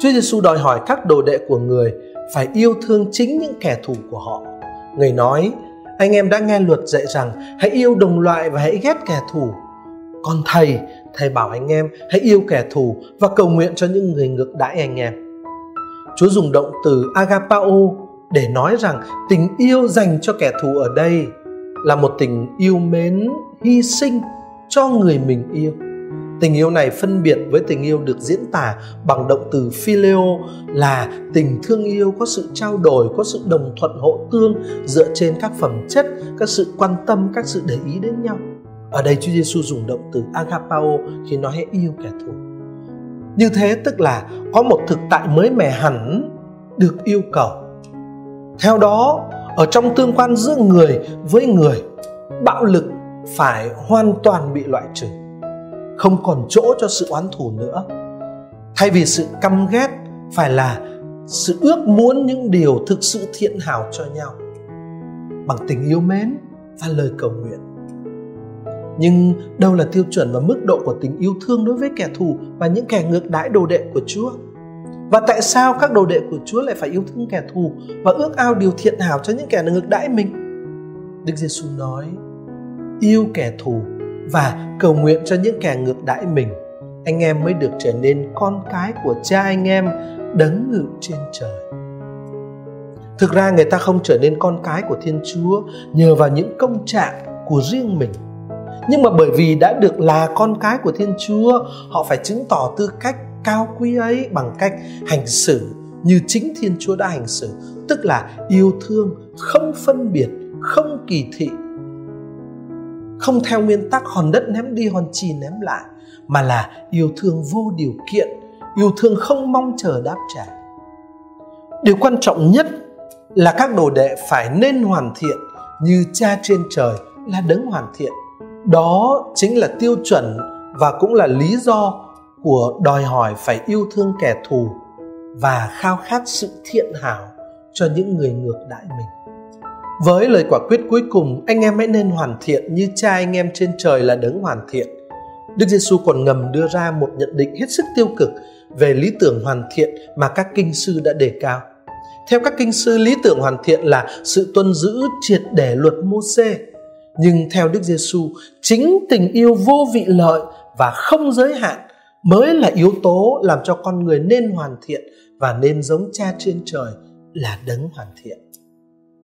Chúa Giêsu đòi hỏi các đồ đệ của người phải yêu thương chính những kẻ thù của họ. Người nói, anh em đã nghe luật dạy rằng hãy yêu đồng loại và hãy ghét kẻ thù. Còn thầy, thầy bảo anh em hãy yêu kẻ thù và cầu nguyện cho những người ngược đãi anh em. Chúa dùng động từ agapao để nói rằng tình yêu dành cho kẻ thù ở đây là một tình yêu mến hy sinh cho người mình yêu tình yêu này phân biệt với tình yêu được diễn tả bằng động từ phileo là tình thương yêu có sự trao đổi, có sự đồng thuận hộ tương dựa trên các phẩm chất, các sự quan tâm, các sự để ý đến nhau. Ở đây Chúa Giêsu dùng động từ agapao khi nói hãy yêu kẻ thù. Như thế tức là có một thực tại mới mẻ hẳn được yêu cầu. Theo đó, ở trong tương quan giữa người với người, bạo lực phải hoàn toàn bị loại trừ không còn chỗ cho sự oán thù nữa thay vì sự căm ghét, phải là sự ước muốn những điều thực sự thiện hảo cho nhau bằng tình yêu mến và lời cầu nguyện nhưng đâu là tiêu chuẩn và mức độ của tình yêu thương đối với kẻ thù và những kẻ ngược đãi đồ đệ của Chúa? Và tại sao các đồ đệ của Chúa lại phải yêu thương kẻ thù và ước ao điều thiện hảo cho những kẻ ngược đãi mình? Đức Giêsu nói: Yêu kẻ thù và cầu nguyện cho những kẻ ngược đãi mình, anh em mới được trở nên con cái của cha anh em đấng ngự trên trời. Thực ra người ta không trở nên con cái của Thiên Chúa nhờ vào những công trạng của riêng mình. Nhưng mà bởi vì đã được là con cái của Thiên Chúa, họ phải chứng tỏ tư cách cao quý ấy bằng cách hành xử như chính Thiên Chúa đã hành xử, tức là yêu thương, không phân biệt, không kỳ thị, không theo nguyên tắc hòn đất ném đi hòn chì ném lại, mà là yêu thương vô điều kiện, yêu thương không mong chờ đáp trả. Điều quan trọng nhất là các đồ đệ phải nên hoàn thiện như cha trên trời là đấng hoàn thiện. Đó chính là tiêu chuẩn và cũng là lý do của đòi hỏi phải yêu thương kẻ thù và khao khát sự thiện hảo cho những người ngược đãi mình. Với lời quả quyết cuối cùng, anh em hãy nên hoàn thiện như cha anh em trên trời là đấng hoàn thiện. Đức Giêsu còn ngầm đưa ra một nhận định hết sức tiêu cực về lý tưởng hoàn thiện mà các kinh sư đã đề cao. Theo các kinh sư, lý tưởng hoàn thiện là sự tuân giữ triệt để luật Môsê. Nhưng theo Đức Giêsu, chính tình yêu vô vị lợi và không giới hạn mới là yếu tố làm cho con người nên hoàn thiện và nên giống cha trên trời là đấng hoàn thiện